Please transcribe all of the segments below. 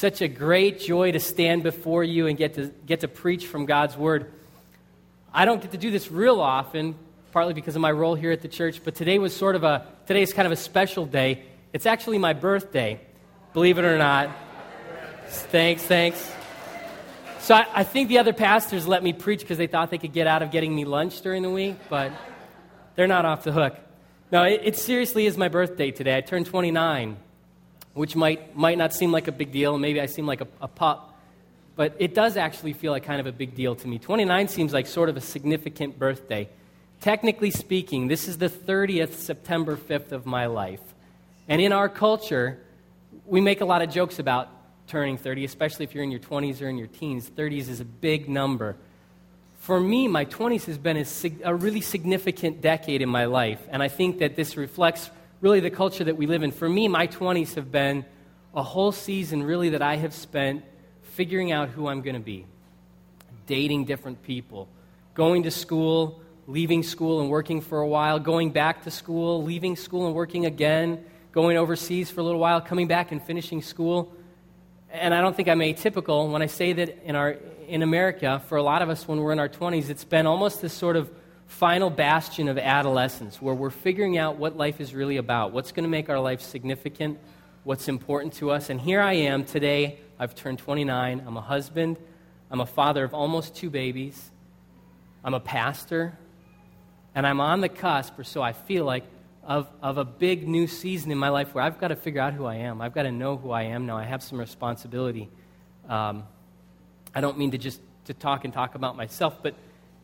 such a great joy to stand before you and get to, get to preach from God's Word. I don't get to do this real often, partly because of my role here at the church, but today was sort of a, today is kind of a special day. It's actually my birthday, believe it or not. Thanks, thanks. So I, I think the other pastors let me preach because they thought they could get out of getting me lunch during the week, but they're not off the hook. No, it, it seriously is my birthday today. I turned 29 which might, might not seem like a big deal. Maybe I seem like a, a pup. But it does actually feel like kind of a big deal to me. 29 seems like sort of a significant birthday. Technically speaking, this is the 30th September 5th of my life. And in our culture, we make a lot of jokes about turning 30, especially if you're in your 20s or in your teens. 30s is a big number. For me, my 20s has been a, a really significant decade in my life. And I think that this reflects really the culture that we live in. For me, my 20s have been a whole season, really, that I have spent figuring out who I'm going to be, dating different people, going to school, leaving school and working for a while, going back to school, leaving school and working again, going overseas for a little while, coming back and finishing school. And I don't think I'm atypical when I say that in, our, in America, for a lot of us when we're in our 20s, it's been almost this sort of final bastion of adolescence where we're figuring out what life is really about, what's going to make our life significant, what's important to us. And here I am today. I've turned 29. I'm a husband. I'm a father of almost two babies. I'm a pastor. And I'm on the cusp, or so I feel like, of, of a big new season in my life where I've got to figure out who I am. I've got to know who I am now. I have some responsibility. Um, I don't mean to just to talk and talk about myself, but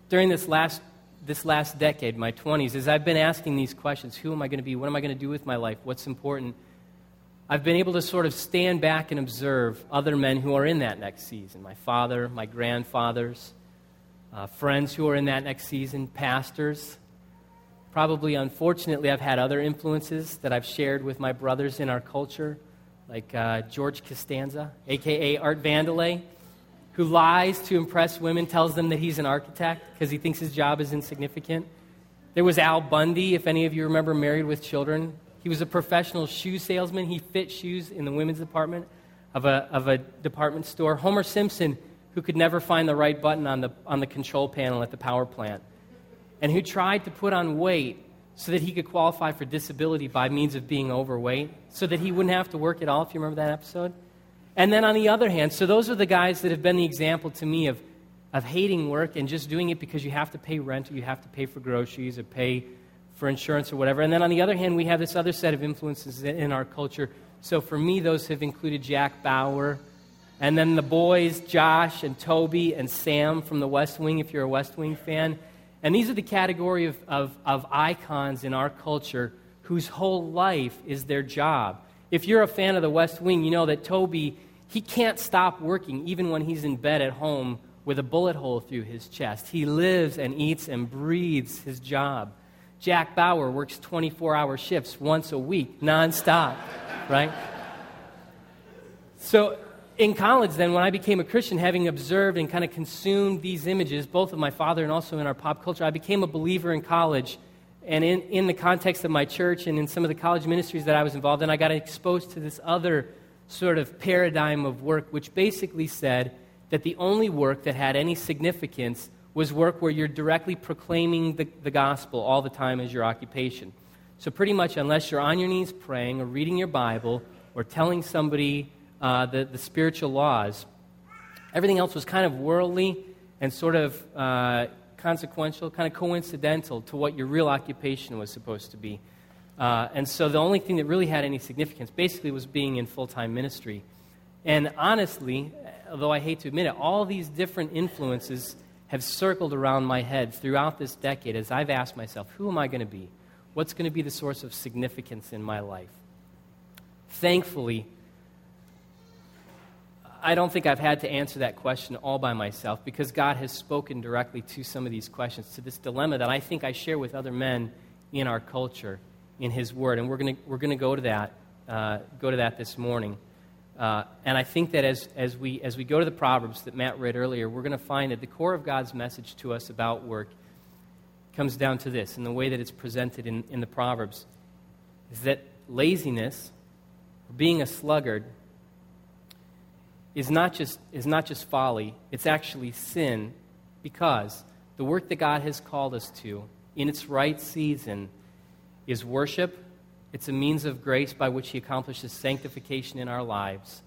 during this last this last decade, my 20s, as I've been asking these questions who am I going to be? What am I going to do with my life? What's important? I've been able to sort of stand back and observe other men who are in that next season my father, my grandfathers, uh, friends who are in that next season, pastors. Probably, unfortunately, I've had other influences that I've shared with my brothers in our culture, like uh, George Costanza, aka Art Vandelay who lies to impress women, tells them that he's an architect because he thinks his job is insignificant. There was Al Bundy, if any of you remember Married with Children. He was a professional shoe salesman. He fit shoes in the women's department of a, of a department store. Homer Simpson, who could never find the right button on the, on the control panel at the power plant, and who tried to put on weight so that he could qualify for disability by means of being overweight, so that he wouldn't have to work at all, if you remember that episode. And then on the other hand, so those are the guys that have been the example to me of, of hating work and just doing it because you have to pay rent or you have to pay for groceries or pay for insurance or whatever. And then on the other hand, we have this other set of influences in our culture. So for me, those have included Jack Bauer, and then the boys, Josh and Toby and Sam from the West Wing, if you're a West Wing fan. And these are the category of, of, of icons in our culture whose whole life is their job. If you're a fan of the West Wing, you know that Toby he can't stop working even when he's in bed at home with a bullet hole through his chest. He lives and eats and breathes his job. Jack Bauer works 24 hour shifts once a week, nonstop, right? So, in college, then, when I became a Christian, having observed and kind of consumed these images, both of my father and also in our pop culture, I became a believer in college. And in, in the context of my church and in some of the college ministries that I was involved in, I got exposed to this other sort of paradigm of work, which basically said that the only work that had any significance was work where you're directly proclaiming the, the gospel all the time as your occupation. So, pretty much, unless you're on your knees praying or reading your Bible or telling somebody uh, the, the spiritual laws, everything else was kind of worldly and sort of uh, consequential, kind of coincidental to what your real occupation was supposed to be. Uh, and so the only thing that really had any significance basically was being in full time ministry. And honestly, although I hate to admit it, all these different influences have circled around my head throughout this decade as I've asked myself, who am I going to be? What's going to be the source of significance in my life? Thankfully, I don't think I've had to answer that question all by myself because God has spoken directly to some of these questions, to this dilemma that I think I share with other men in our culture in His Word. And we're going we're gonna go to that, uh, go to that this morning. Uh, and I think that as, as, we, as we go to the Proverbs that Matt read earlier, we're going to find that the core of God's message to us about work comes down to this, in the way that it's presented in, in the Proverbs, is that laziness, being a sluggard, is not just, is not just folly, it's actually sin because the work that God has called us to in its right season is worship. It's a means of grace by which He accomplishes sanctification in our lives.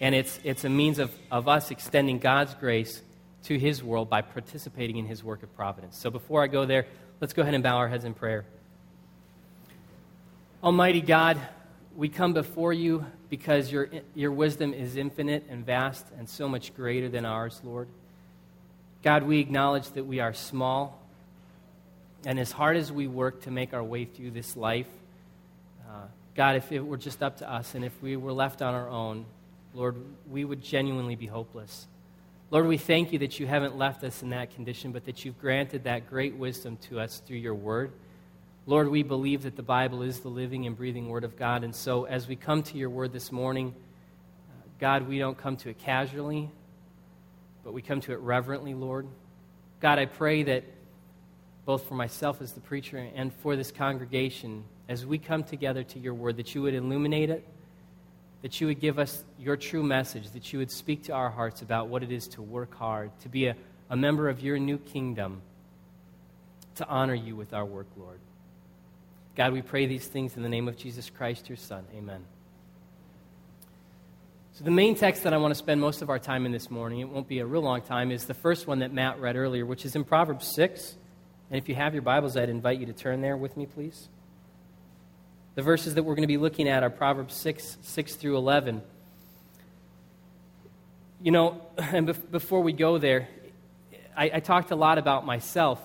And it's, it's a means of, of us extending God's grace to His world by participating in His work of providence. So before I go there, let's go ahead and bow our heads in prayer. Almighty God, we come before you because your, your wisdom is infinite and vast and so much greater than ours, Lord. God, we acknowledge that we are small. And as hard as we work to make our way through this life, uh, God, if it were just up to us and if we were left on our own, Lord, we would genuinely be hopeless. Lord, we thank you that you haven't left us in that condition, but that you've granted that great wisdom to us through your word. Lord, we believe that the Bible is the living and breathing Word of God. And so as we come to your Word this morning, uh, God, we don't come to it casually, but we come to it reverently, Lord. God, I pray that both for myself as the preacher and for this congregation, as we come together to your Word, that you would illuminate it, that you would give us your true message, that you would speak to our hearts about what it is to work hard, to be a, a member of your new kingdom, to honor you with our work, Lord. God, we pray these things in the name of Jesus Christ, your Son. Amen. So, the main text that I want to spend most of our time in this morning, it won't be a real long time, is the first one that Matt read earlier, which is in Proverbs 6. And if you have your Bibles, I'd invite you to turn there with me, please. The verses that we're going to be looking at are Proverbs 6, 6 through 11. You know, and before we go there, I, I talked a lot about myself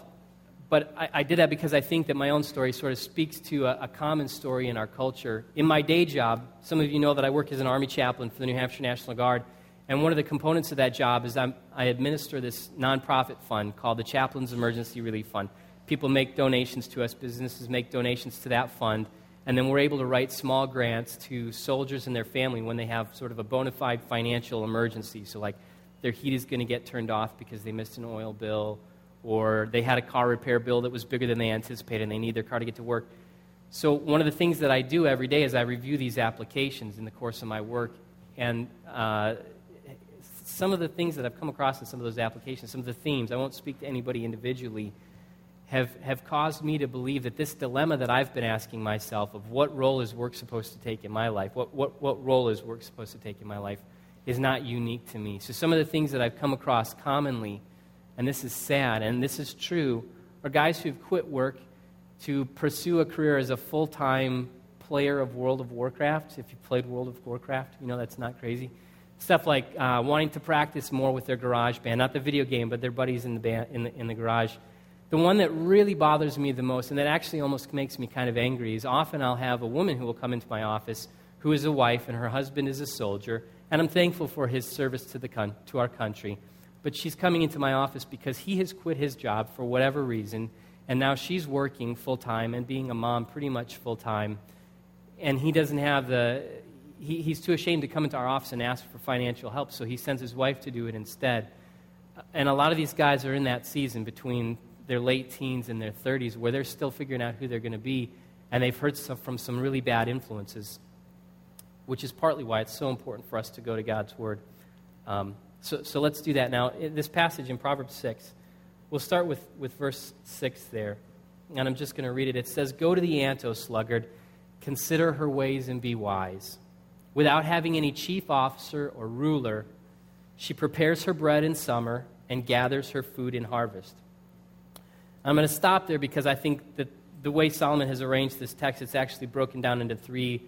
but I, I, did that because I think that my own story sort of speaks to a, a, common story in our culture. In my day job, some of you know that I work as an Army chaplain for the New Hampshire National Guard. And one of the components of that job is I'm, i administer this nonprofit fund called the Chaplains Emergency Relief Fund. People make donations to us, businesses make donations to that fund, and then we're able to write small grants to soldiers and their family when they have sort of a bona fide financial emergency. So, like, their heat is going to get turned off because they missed an oil bill or they had a car repair bill that was bigger than they anticipated and they need their car to get to work. So, one of the things that I do every day is I review these applications in the course of my work. And uh, some of the things that I've come across in some of those applications, some of the themes, I won't speak to anybody individually, have, have caused me to believe that this dilemma that I've been asking myself of what role is work supposed to take in my life, what, what, what role is work supposed to take in my life, is not unique to me. So, some of the things that I've come across commonly and this is sad, and this is true, are guys who've quit work to pursue a career as a full time player of World of Warcraft. If you played World of Warcraft, you know that's not crazy. Stuff like uh, wanting to practice more with their garage band, not the video game, but their buddies in the, band, in, the, in the garage. The one that really bothers me the most, and that actually almost makes me kind of angry, is often I'll have a woman who will come into my office who is a wife and her husband is a soldier, and I'm thankful for his service to, the con- to our country but she's coming into my office because he has quit his job for whatever reason, and now she's working full time and being a mom pretty much full time. And he doesn't have the, he, he's too ashamed to come into our office and ask for financial help, so he sends his wife to do it instead. And a lot of these guys are in that season between their late teens and their 30s where they're still figuring out who they're going to be, and they've heard from some really bad influences, which is partly why it's so important for us to go to God's Word. Um, so, so let's do that now. In this passage in Proverbs 6, we'll start with, with verse 6 there. And I'm just going to read it. It says, Go to the ant, O sluggard, consider her ways and be wise. Without having any chief officer or ruler, she prepares her bread in summer and gathers her food in harvest. I'm going to stop there because I think that the way Solomon has arranged this text, it's actually broken down into three,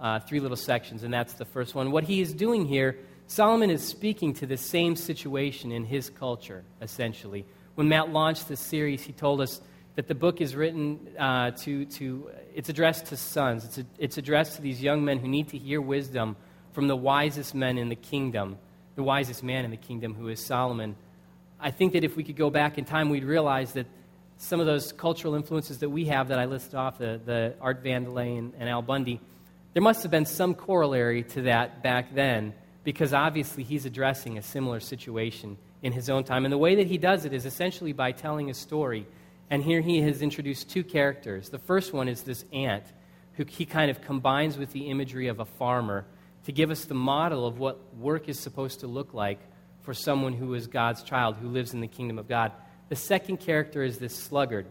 uh, three little sections, and that's the first one. What he is doing here Solomon is speaking to the same situation in his culture, essentially. When Matt launched this series, he told us that the book is written uh, to, to, it's addressed to sons. It's, a, it's addressed to these young men who need to hear wisdom from the wisest men in the kingdom, the wisest man in the kingdom, who is Solomon. I think that if we could go back in time, we'd realize that some of those cultural influences that we have that I listed off, the, the Art Vandelay and, and Al Bundy, there must have been some corollary to that back then because obviously he's addressing a similar situation in his own time. And the way that he does it is essentially by telling a story. And here he has introduced two characters. The first one is this ant, who he kind of combines with the imagery of a farmer to give us the model of what work is supposed to look like for someone who is God's child, who lives in the kingdom of God. The second character is this sluggard.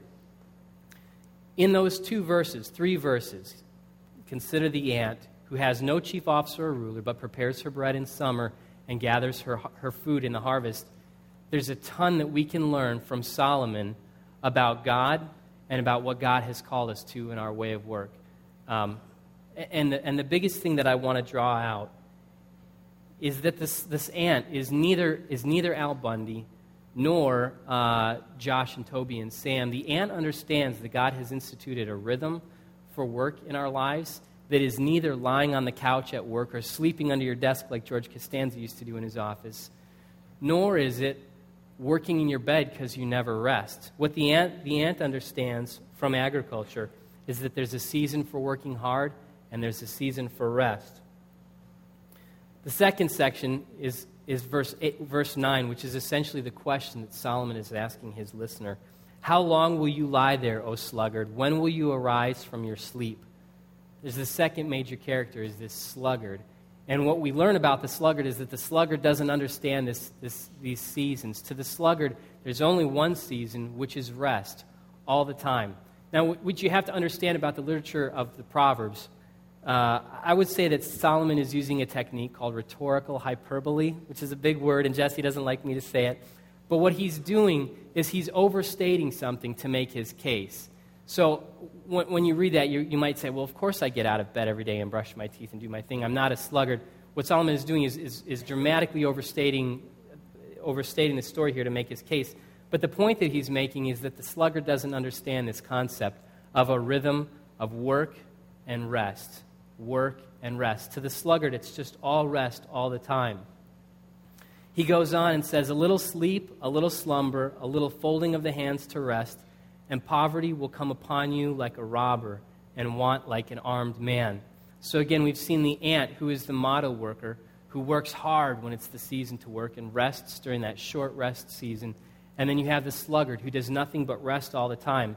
In those two verses, three verses, consider the ant who has no chief officer or ruler, but prepares her bread in summer and gathers her, her food in the harvest. There's a ton that we can learn from Solomon about God and about what God has called us to in our way of work. Um, and, the, and the biggest thing that I want to draw out is that this, this ant is neither, is neither Al Bundy nor uh, Josh and Toby and Sam. The ant understands that God has instituted a rhythm for work in our lives that is neither lying on the couch at work or sleeping under your desk like George Costanza used to do in his office, nor is it working in your bed because you never rest. What the ant, the ant understands from agriculture is that there's a season for working hard and there's a season for rest. The second section is, is verse, eight, verse 9, which is essentially the question that Solomon is asking his listener How long will you lie there, O sluggard? When will you arise from your sleep? There's the second major character, is this sluggard. And what we learn about the sluggard is that the sluggard doesn't understand this, this, these seasons. To the sluggard, there's only one season, which is rest, all the time. Now, what you have to understand about the literature of the Proverbs uh, I would say that Solomon is using a technique called rhetorical hyperbole, which is a big word, and Jesse doesn't like me to say it. But what he's doing is he's overstating something to make his case. So when, when you read that, you, you might say, well, of course I get out of bed every day and brush my teeth and do my thing. I'm not a sluggard. What Solomon is doing is, is, is dramatically overstating, overstating the story here to make his case. But the point that he's making is that the sluggard doesn't understand this concept of a rhythm of work and rest work, and rest. To the sluggard, it's just all rest all the time. He goes on and says, A little sleep, a little slumber, a little folding of the hands to rest, and poverty will come upon you like a robber, and want like an armed man. So again, we've seen the ant, who is the model worker, who works hard when it's the season to work and rests during that short rest season. And then you have the sluggard, who does nothing but rest all the time.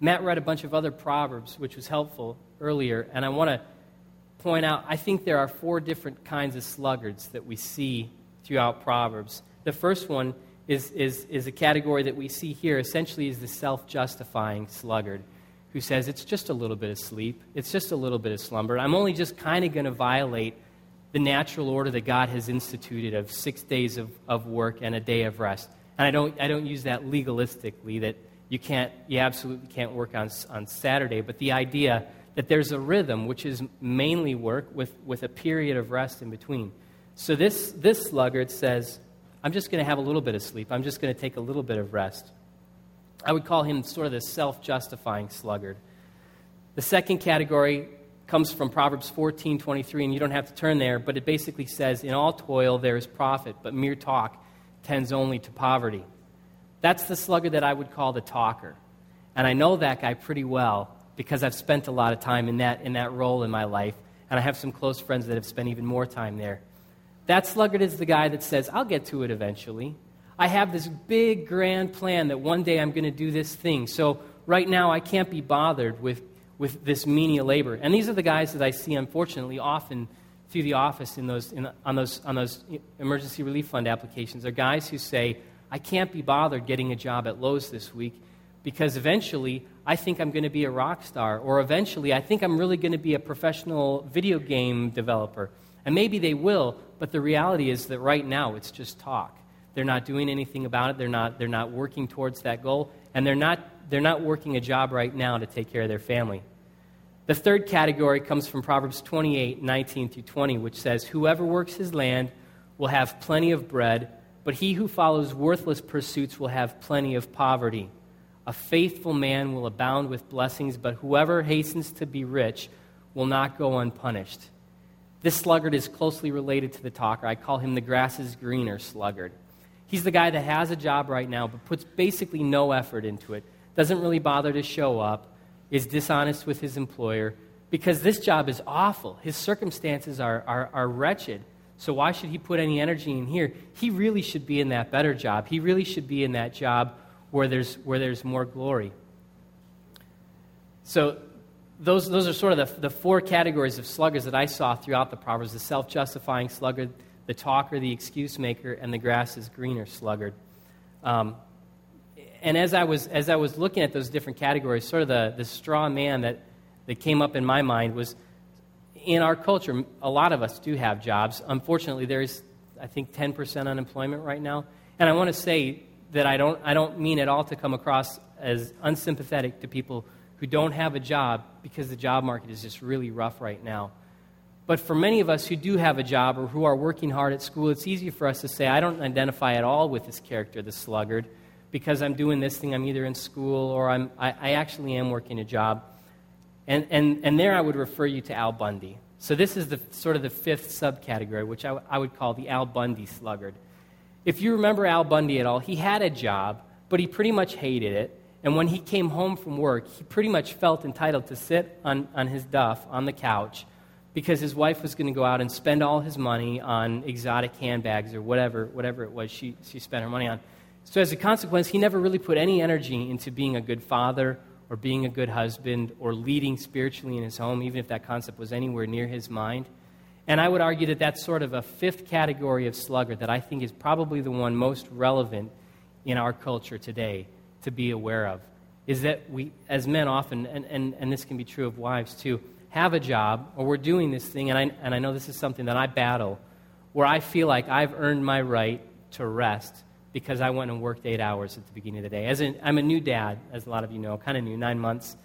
Matt read a bunch of other proverbs, which was helpful earlier, and I want to point out, I think there are four different kinds of sluggards that we see throughout Proverbs. The first one is, is, is a category that we see here, essentially, is the self justifying sluggard who says, It's just a little bit of sleep, it's just a little bit of slumber. I'm only just kind of going to violate the natural order that God has instituted of six days of, of work and a day of rest. And I don't, I don't use that legalistically, that you, can't, you absolutely can't work on, on Saturday, but the idea that there's a rhythm, which is mainly work with, with a period of rest in between. So this, this sluggard says, I'm just going to have a little bit of sleep. I'm just going to take a little bit of rest. I would call him sort of the self justifying sluggard. The second category comes from Proverbs 14 23, and you don't have to turn there, but it basically says, In all toil there is profit, but mere talk tends only to poverty. That's the sluggard that I would call the talker. And I know that guy pretty well because I've spent a lot of time in that, in that role in my life, and I have some close friends that have spent even more time there. That sluggard is the guy that says, I'll get to it eventually. I have this big, grand plan that one day I'm going to do this thing. So right now I can't be bothered with, with this menial labor. And these are the guys that I see, unfortunately, often through the office in those, in, on, those, on those emergency relief fund applications are guys who say, I can't be bothered getting a job at Lowe's this week because eventually I think I'm going to be a rock star, or eventually I think I'm really going to be a professional video game developer. And maybe they will, but the reality is that right now it's just talk. They're not doing anything about it, they're not, they're not working towards that goal, and they're not, they're not working a job right now to take care of their family. The third category comes from Proverbs 28 19 through 20, which says, Whoever works his land will have plenty of bread, but he who follows worthless pursuits will have plenty of poverty. A faithful man will abound with blessings, but whoever hastens to be rich will not go unpunished. This sluggard is closely related to the talker. I call him the grass is greener sluggard. He's the guy that has a job right now, but puts basically no effort into it, doesn't really bother to show up, is dishonest with his employer, because this job is awful. His circumstances are, are, are wretched. So why should he put any energy in here? He really should be in that better job. He really should be in that job where there's, where there's more glory. So those, those are sort of the, the four categories of sluggards that I saw throughout the Proverbs the self justifying sluggard, the talker, the excuse maker, and the grass is greener sluggard. Um, and as I, was, as I was looking at those different categories, sort of the, the straw man that, that came up in my mind was in our culture, a lot of us do have jobs. Unfortunately, there's, I think, 10% unemployment right now. And I want to say that I don't, I don't mean at all to come across as unsympathetic to people who don't have a job because the job market is just really rough right now. But for many of us who do have a job or who are working hard at school, it's easy for us to say, I don't identify at all with this character, the sluggard, because I'm doing this thing. I'm either in school or I'm, I, I actually am working a job. And, and, and there I would refer you to Al Bundy. So this is the, sort of the fifth subcategory, which I, I would call the Al Bundy sluggard. If you remember Al Bundy at all, he had a job, but he pretty much hated it. And when he came home from work, he pretty much felt entitled to sit on, on his duff on the couch because his wife was going to go out and spend all his money on exotic handbags or whatever, whatever it was she, she spent her money on. So, as a consequence, he never really put any energy into being a good father or being a good husband or leading spiritually in his home, even if that concept was anywhere near his mind. And I would argue that that's sort of a fifth category of sluggard that I think is probably the one most relevant in our culture today to be aware of is that we, as men, often, and, and, and this can be true of wives too, have a job or we're doing this thing, and I, and I know this is something that I battle, where I feel like I've earned my right to rest because I went and worked eight hours at the beginning of the day. As in, I'm a new dad, as a lot of you know, kind of new, nine months,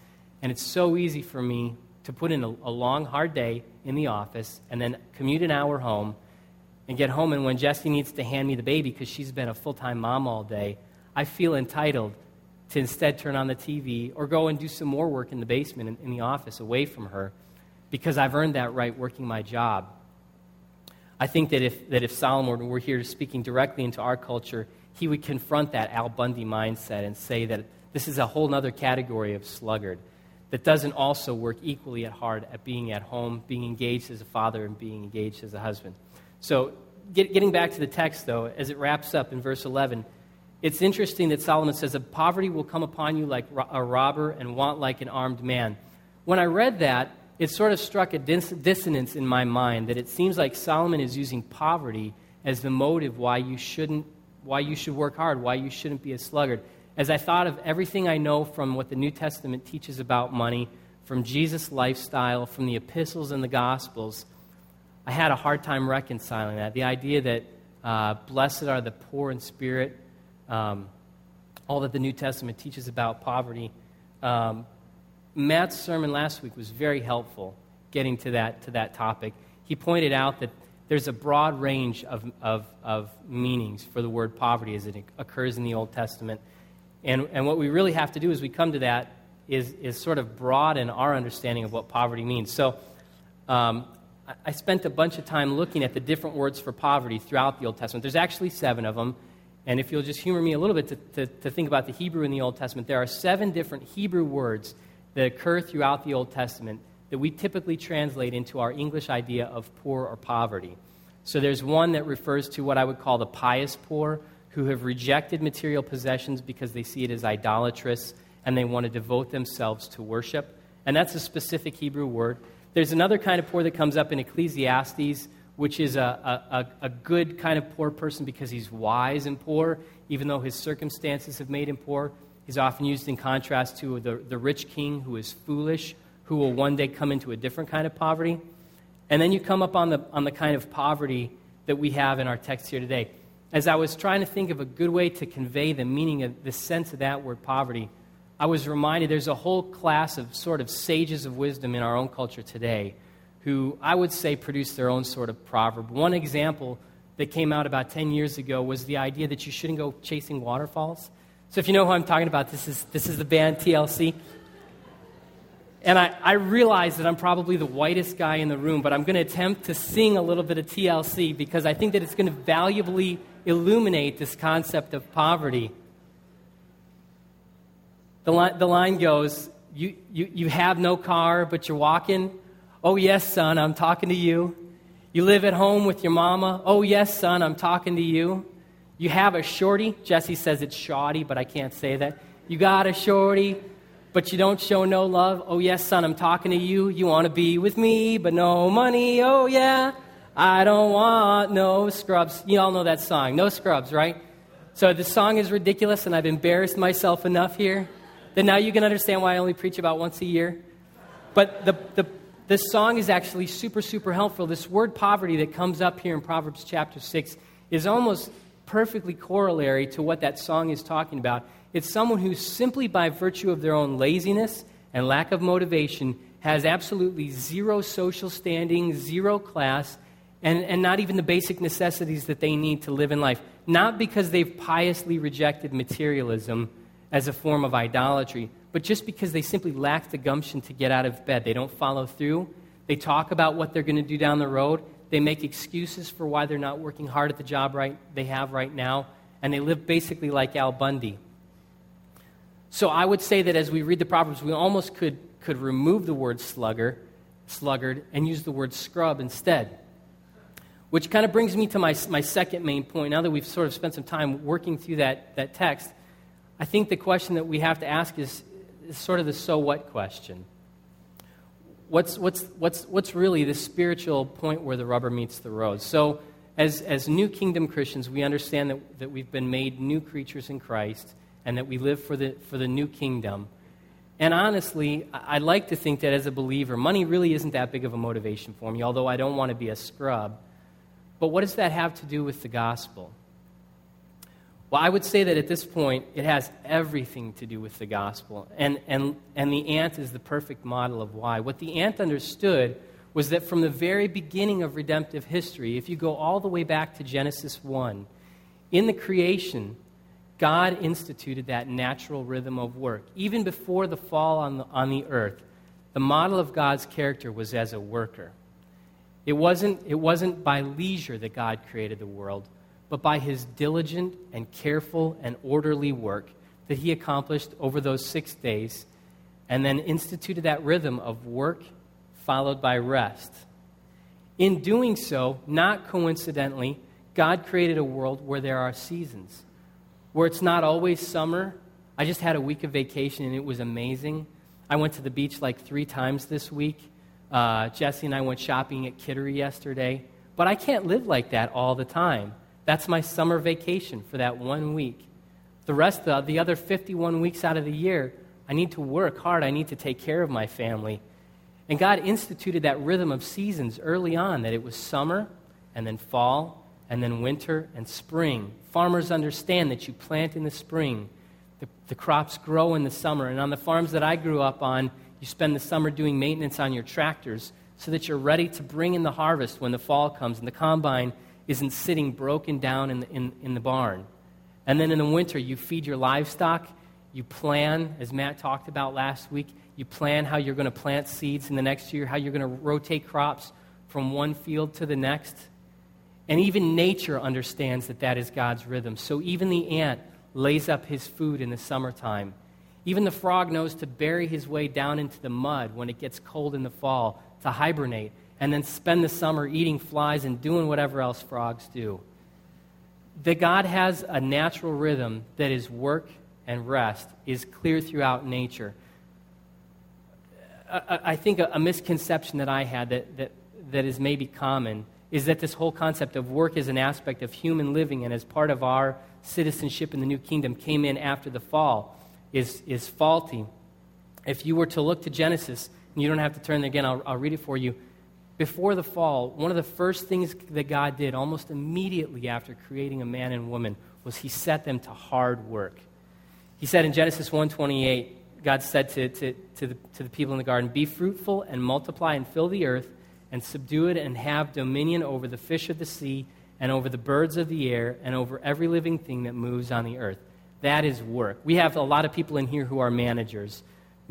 and it's so easy for me to put in a, a long, hard day in the office and then commute an hour home and get home. And when Jessie needs to hand me the baby because she's been a full time mom all day, I feel entitled to instead turn on the TV or go and do some more work in the basement in, in the office away from her because I've earned that right working my job. I think that if, that if Solomon were here speaking directly into our culture, he would confront that Al Bundy mindset and say that this is a whole other category of sluggard that doesn't also work equally at hard at being at home, being engaged as a father, and being engaged as a husband. So, get, getting back to the text, though, as it wraps up in verse 11, it's interesting that Solomon says that poverty will come upon you like a robber and want like an armed man. When I read that, it sort of struck a dis- dissonance in my mind that it seems like Solomon is using poverty as the motive why you shouldn't why you should work hard, why you shouldn't be a sluggard. As I thought of everything I know from what the New Testament teaches about money, from Jesus' lifestyle, from the epistles and the gospels, I had a hard time reconciling that. The idea that uh, blessed are the poor in spirit, um, all that the New Testament teaches about poverty. Um, Matt's sermon last week was very helpful getting to that, to that topic. He pointed out that there's a broad range of, of, of meanings for the word poverty as it occurs in the Old Testament. And, and what we really have to do as we come to that is, is sort of broaden our understanding of what poverty means. So um, I spent a bunch of time looking at the different words for poverty throughout the Old Testament. There's actually seven of them. And if you'll just humor me a little bit to, to, to, think about the Hebrew in the Old Testament, there are seven different Hebrew words that occur throughout the Old Testament that we typically translate into our English idea of poor or poverty. So there's one that refers to what I would call the pious poor, who have rejected material possessions because they see it as idolatrous and they want to devote themselves to worship. And that's a specific Hebrew word. There's another kind of poor that comes up in Ecclesiastes which is a, a, a good kind of poor person because he's wise and poor, even though his circumstances have made him poor. He's often used in contrast to the, the rich king who is foolish, who will one day come into a different kind of poverty. And then you come up on the, on the kind of poverty that we have in our text here today. As I was trying to think of a good way to convey the meaning of the sense of that word poverty, I was reminded there's a whole class of sort of sages of wisdom in our own culture today who I would say produced their own sort of proverb. One example that came out about 10 years ago was the idea that you shouldn't go chasing waterfalls. So, if you know who I'm talking about, this is, this is the band TLC. And I, I realize that I'm probably the whitest guy in the room, but I'm going to attempt to sing a little bit of TLC because I think that it's going to valuably illuminate this concept of poverty. The, li- the line goes you, you, you have no car, but you're walking. Oh, yes, son, I'm talking to you. You live at home with your mama. Oh, yes, son, I'm talking to you. You have a shorty. Jesse says it's shoddy, but I can't say that. You got a shorty. but you don't show no love. Oh, yes, son, I'm talking to you. You want to be with me, but no money. Oh, yeah. I don't want no scrubs. You all know that song, No Scrubs, right? So the song is ridiculous, and I've embarrassed myself enough here that now you can understand why I only preach about once a year. But the, the, the song is actually super, super helpful. This word poverty that comes up here in Proverbs chapter 6 is almost perfectly corollary to what that song is talking about. It's someone who, simply by virtue of their own laziness and lack of motivation, has absolutely zero social standing, zero class, and, and not even the basic necessities that they need to live in life. Not because they've piously rejected materialism as a form of idolatry, but just because they simply lack the gumption to get out of bed. They don't follow through. They talk about what they're going to do down the road. They make excuses for why they're not working hard at the job right, they have right now. And they live basically like Al Bundy. So I would say that as we read the Proverbs, we almost could, could remove the word slugger, sluggard and use the word scrub instead. Which kind of brings me to my, my second main point. Now that we've sort of spent some time working through that, that text, I think the question that we have to ask is, is sort of the so what question. What's, what's, what's, what's really the spiritual point where the rubber meets the road? So, as, as new kingdom Christians, we understand that, that we've been made new creatures in Christ and that we live for the, for the new kingdom. And honestly, I, I like to think that as a believer, money really isn't that big of a motivation for me, although I don't want to be a scrub. But what does that have to do with the gospel? Well, I would say that at this point, it has everything to do with the gospel. And, and, and the ant is the perfect model of why. What the ant understood was that from the very beginning of redemptive history, if you go all the way back to Genesis 1, in the creation, God instituted that natural rhythm of work. Even before the fall on the, on the earth, the model of God's character was as a worker. It wasn't, it wasn't by leisure that God created the world, but by his diligent and careful and orderly work that he accomplished over those six days, and then instituted that rhythm of work followed by rest. In doing so, not coincidentally, God created a world where there are seasons, where it's not always summer. I just had a week of vacation and it was amazing. I went to the beach like three times this week. Uh, Jesse and I went shopping at Kittery yesterday. But I can't live like that all the time. That's my summer vacation for that one week. The rest of the other 51 weeks out of the year, I need to work hard. I need to take care of my family. And God instituted that rhythm of seasons early on that it was summer and then fall and then winter and spring. Farmers understand that you plant in the spring, the, the crops grow in the summer. And on the farms that I grew up on, you spend the summer doing maintenance on your tractors so that you're ready to bring in the harvest when the fall comes and the combine isn't sitting broken down in the, in, in the barn. And then in the winter, you feed your livestock. You plan, as Matt talked about last week, you plan how you're going to plant seeds in the next year, how you're going to rotate crops from one field to the next. And even nature understands that that is God's rhythm. So even the ant lays up his food in the summertime even the frog knows to bury his way down into the mud when it gets cold in the fall to hibernate and then spend the summer eating flies and doing whatever else frogs do. That God has a natural rhythm that is work and rest is clear throughout nature. I, think a, misconception that I had that, that, that is maybe common is that this whole concept of work as an aspect of human living and as part of our citizenship in the new kingdom came in after the fall is, is faulty. If you were to look to Genesis, and you don't have to turn there again, I'll, I'll read it for you. Before the fall, one of the first things that God did almost immediately after creating a man and woman was he set them to hard work. He said in Genesis 1:28, God said to, to, to, the, to the people in the garden, Be fruitful and multiply and fill the earth and subdue it and have dominion over the fish of the sea and over the birds of the air and over every living thing that moves on the earth. That is work. We have a lot of people in here who are managers.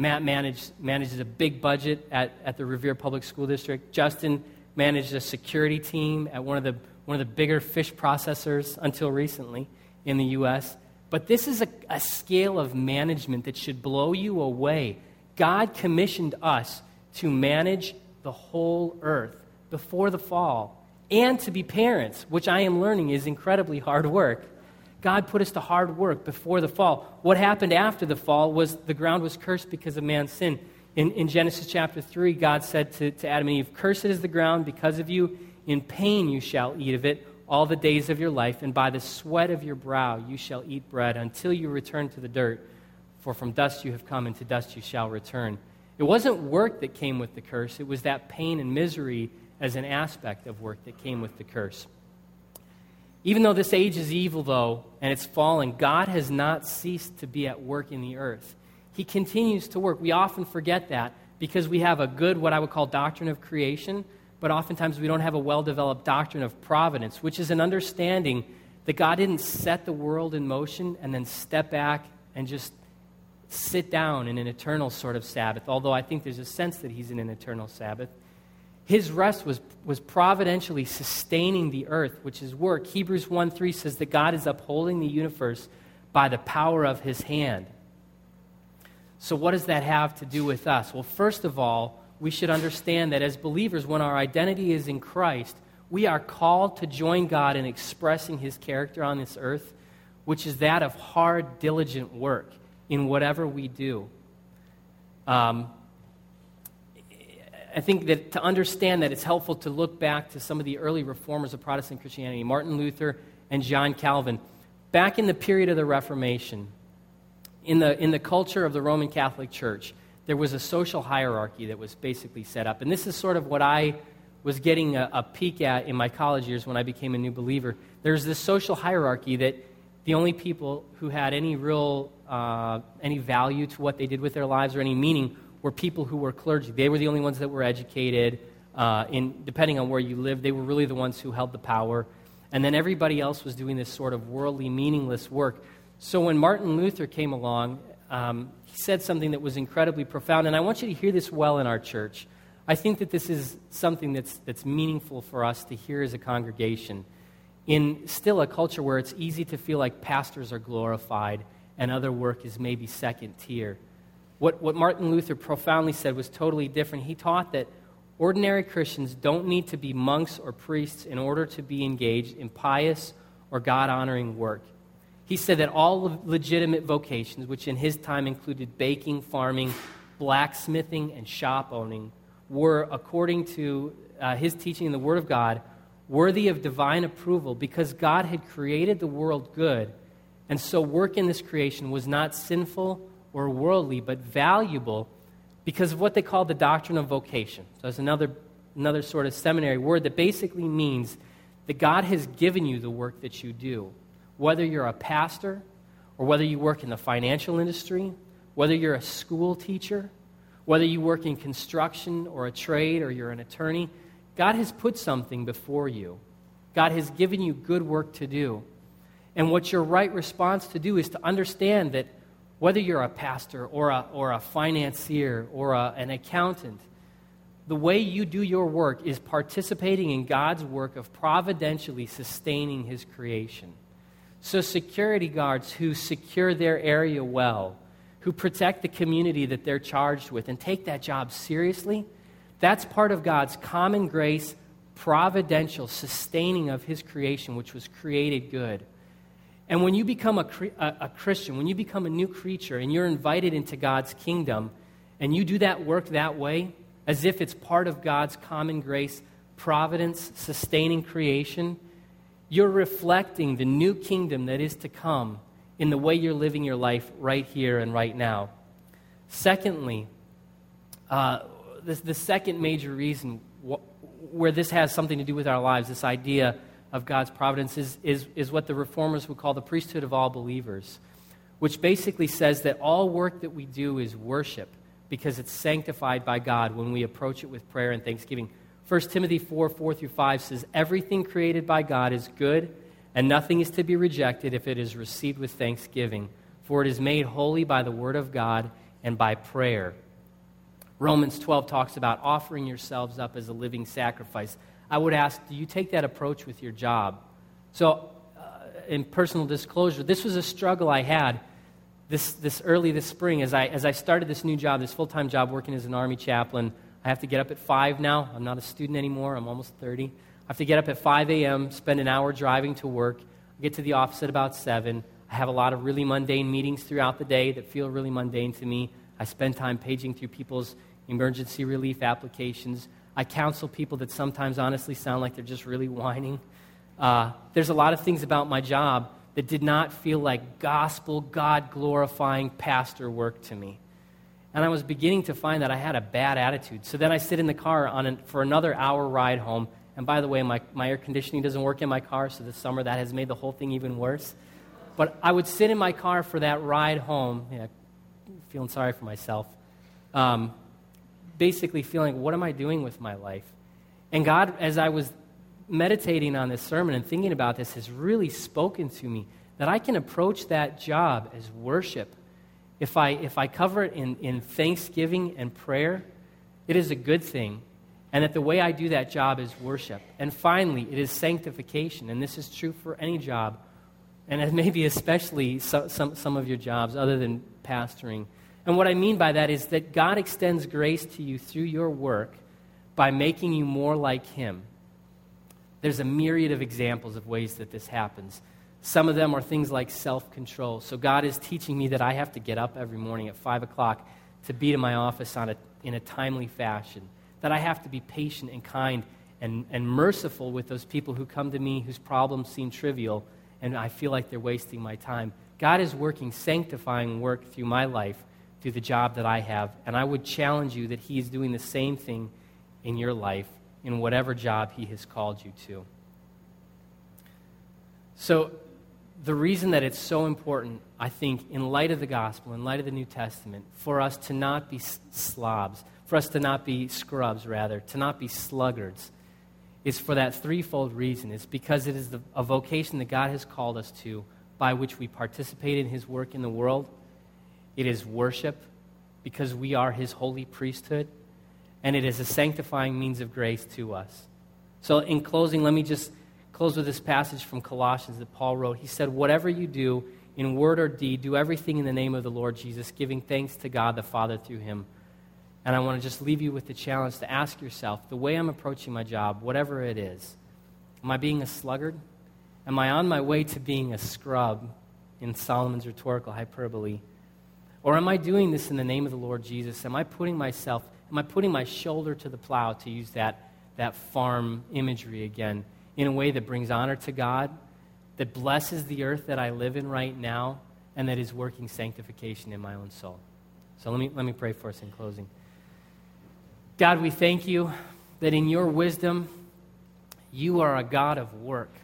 Matt manage, manages a big budget at, at the Revere Public School District. Justin managed a security team at one of the, one of the bigger fish processors until recently in the U.S. But this is a, a scale of management that should blow you away. God commissioned us to manage the whole earth before the fall and to be parents, which I am learning is incredibly hard work. God put us to hard work before the fall. What happened after the fall was the ground was cursed because of man's sin. In, in Genesis chapter 3, God said to, to Adam and Eve, Cursed is the ground because of you. In pain you shall eat of it all the days of your life, and by the sweat of your brow you shall eat bread until you return to the dirt. For from dust you have come, and to dust you shall return. It wasn't work that came with the curse, it was that pain and misery as an aspect of work that came with the curse. Even though this age is evil, though, and it's fallen, God has not ceased to be at work in the earth. He continues to work. We often forget that because we have a good, what I would call doctrine of creation, but oftentimes we don't have a well developed doctrine of providence, which is an understanding that God didn't set the world in motion and then step back and just sit down in an eternal sort of Sabbath, although I think there's a sense that he's in an eternal Sabbath. His rest was, was providentially sustaining the earth, which is work. Hebrews 1 3 says that God is upholding the universe by the power of his hand. So, what does that have to do with us? Well, first of all, we should understand that as believers, when our identity is in Christ, we are called to join God in expressing his character on this earth, which is that of hard, diligent work in whatever we do. Um, I think that to understand that it's helpful to look back to some of the early reformers of Protestant Christianity, Martin Luther and John Calvin. Back in the period of the Reformation, in the, in the culture of the Roman Catholic Church, there was a social hierarchy that was basically set up. And this is sort of what I was getting a, a peek at in my college years when I became a new believer. There's this social hierarchy that the only people who had any real uh, any value to what they did with their lives or any meaning were people who were clergy. They were the only ones that were educated. Uh, in, depending on where you lived, they were really the ones who held the power. And then everybody else was doing this sort of worldly, meaningless work. So when Martin Luther came along, um, he said something that was incredibly profound. And I want you to hear this well in our church. I think that this is something that's, that's meaningful for us to hear as a congregation. In still a culture where it's easy to feel like pastors are glorified and other work is maybe second tier. What, what Martin Luther profoundly said was totally different. He taught that ordinary Christians don't need to be monks or priests in order to be engaged in pious or God honoring work. He said that all legitimate vocations, which in his time included baking, farming, blacksmithing, and shop owning, were, according to uh, his teaching in the Word of God, worthy of divine approval because God had created the world good. And so, work in this creation was not sinful or worldly, but valuable because of what they call the doctrine of vocation. So it's another, another sort of seminary word that basically means that God has given you the work that you do. Whether you're a pastor, or whether you work in the financial industry, whether you're a school teacher, whether you work in construction or a trade or you're an attorney, God has put something before you. God has given you good work to do. And what your right response to do is to understand that whether you're a pastor or a, or a financier or a, an accountant, the way you do your work is participating in God's work of providentially sustaining His creation. So, security guards who secure their area well, who protect the community that they're charged with, and take that job seriously, that's part of God's common grace, providential sustaining of His creation, which was created good. And when you become a, a, a, Christian, when you become a new creature and you're invited into God's kingdom, and you do that work that way, as if it's part of God's common grace, providence, sustaining creation, you're reflecting the new kingdom that is to come in the way you're living your life right here and right now. Secondly, uh, the, the second major reason wh- where this has something to do with our lives, this idea of God's providence is, is, is what the reformers would call the priesthood of all believers, which basically says that all work that we do is worship because it's sanctified by God when we approach it with prayer and thanksgiving. 1 Timothy 4 4 through 5 says, Everything created by God is good, and nothing is to be rejected if it is received with thanksgiving, for it is made holy by the word of God and by prayer. Romans 12 talks about offering yourselves up as a living sacrifice. I would ask, do you take that approach with your job? So, uh, in personal disclosure, this was a struggle I had this, this early this spring as I, as I started this new job, this full time job working as an Army chaplain. I have to get up at 5 now. I'm not a student anymore, I'm almost 30. I have to get up at 5 a.m., spend an hour driving to work, get to the office at about 7. I have a lot of really mundane meetings throughout the day that feel really mundane to me. I spend time paging through people's emergency relief applications. I counsel people that sometimes honestly sound like they're just really whining. Uh, there's a lot of things about my job that did not feel like gospel, God glorifying pastor work to me. And I was beginning to find that I had a bad attitude. So then I sit in the car on an, for another hour ride home. And by the way, my, my air conditioning doesn't work in my car, so this summer that has made the whole thing even worse. But I would sit in my car for that ride home, yeah, feeling sorry for myself, um, basically feeling, what am I doing with my life? And God, as I was meditating on this sermon and thinking about this, has really spoken to me that I can approach that job as worship. If I, if I cover it in, in thanksgiving and prayer, it is a good thing. And that the way I do that job is worship. And finally, it is sanctification. And this is true for any job, and maybe especially some, some, some of your jobs other than pastoring. And what I mean by that is that God extends grace to you through your work by making you more like Him. There's a myriad of examples of ways that this happens. Some of them are things like self control. So God is teaching me that I have to get up every morning at 5 o'clock to be to my office on a, in a timely fashion, that I have to be patient and kind and, and merciful with those people who come to me whose problems seem trivial and I feel like they're wasting my time. God is working sanctifying work through my life, through the job that I have, and I would challenge you that He is doing the same thing in your life in whatever job He has called you to. So, the reason that it's so important, I think, in light of the gospel, in light of the New Testament, for us to not be slobs, for us to not be scrubs, rather, to not be sluggards, is for that threefold reason. It's because it is the, a vocation that God has called us to by which we participate in His work in the world. It is worship because we are His holy priesthood and it is a sanctifying means of grace to us. So, in closing, let me just close with this passage from Colossians that Paul wrote. He said, Whatever you do, in word or deed, do everything in the name of the Lord Jesus, giving thanks to God the Father through him. And I want to just leave you with the challenge to ask yourself the way I'm approaching my job, whatever it is, am I being a sluggard? Am I on my way to being a scrub in Solomon's rhetorical hyperbole? Or am I doing this in the name of the Lord Jesus? Am I putting myself Am I putting my shoulder to the plow, to use that, that farm imagery again, in a way that brings honor to God, that blesses the earth that I live in right now, and that is working sanctification in my own soul? So let me, let me pray for us in closing. God, we thank you that in your wisdom, you are a God of work.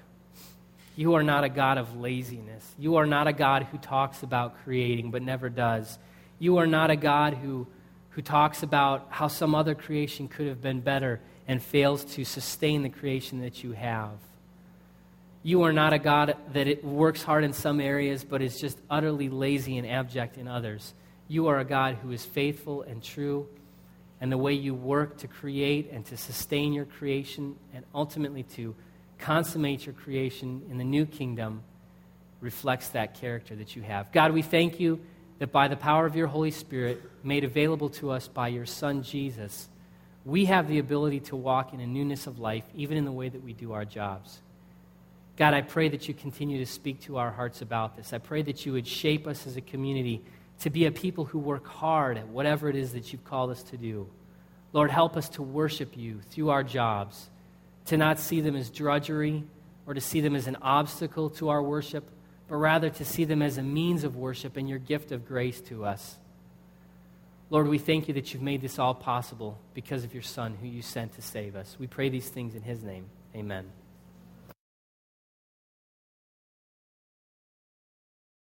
You are not a God of laziness. You are not a God who talks about creating but never does. You are not a God who who talks about how some other creation could have been better and fails to sustain the creation that you have. You are not a God that it works hard in some areas but is just utterly lazy and abject in others. You are a God who is faithful and true, and the way you work to create and to sustain your creation and ultimately to consummate your creation in the new kingdom reflects that character that you have. God, we thank you that by the power of your Holy Spirit, made available to us by your Son Jesus, we have the ability to walk in a newness of life, even in the way that we do our jobs. God, I pray that you continue to speak to our hearts about this. I pray that you would shape us as a community to be a people who work hard at whatever it is that you've called us to do. Lord, help us to worship you through our jobs, to not see them as drudgery or to see them as an obstacle to our worship but rather to see them as a means of worship and your gift of grace to us. Lord, we thank you that you've made this all possible because of your Son, who you sent to save us. We pray these things in his name. Amen.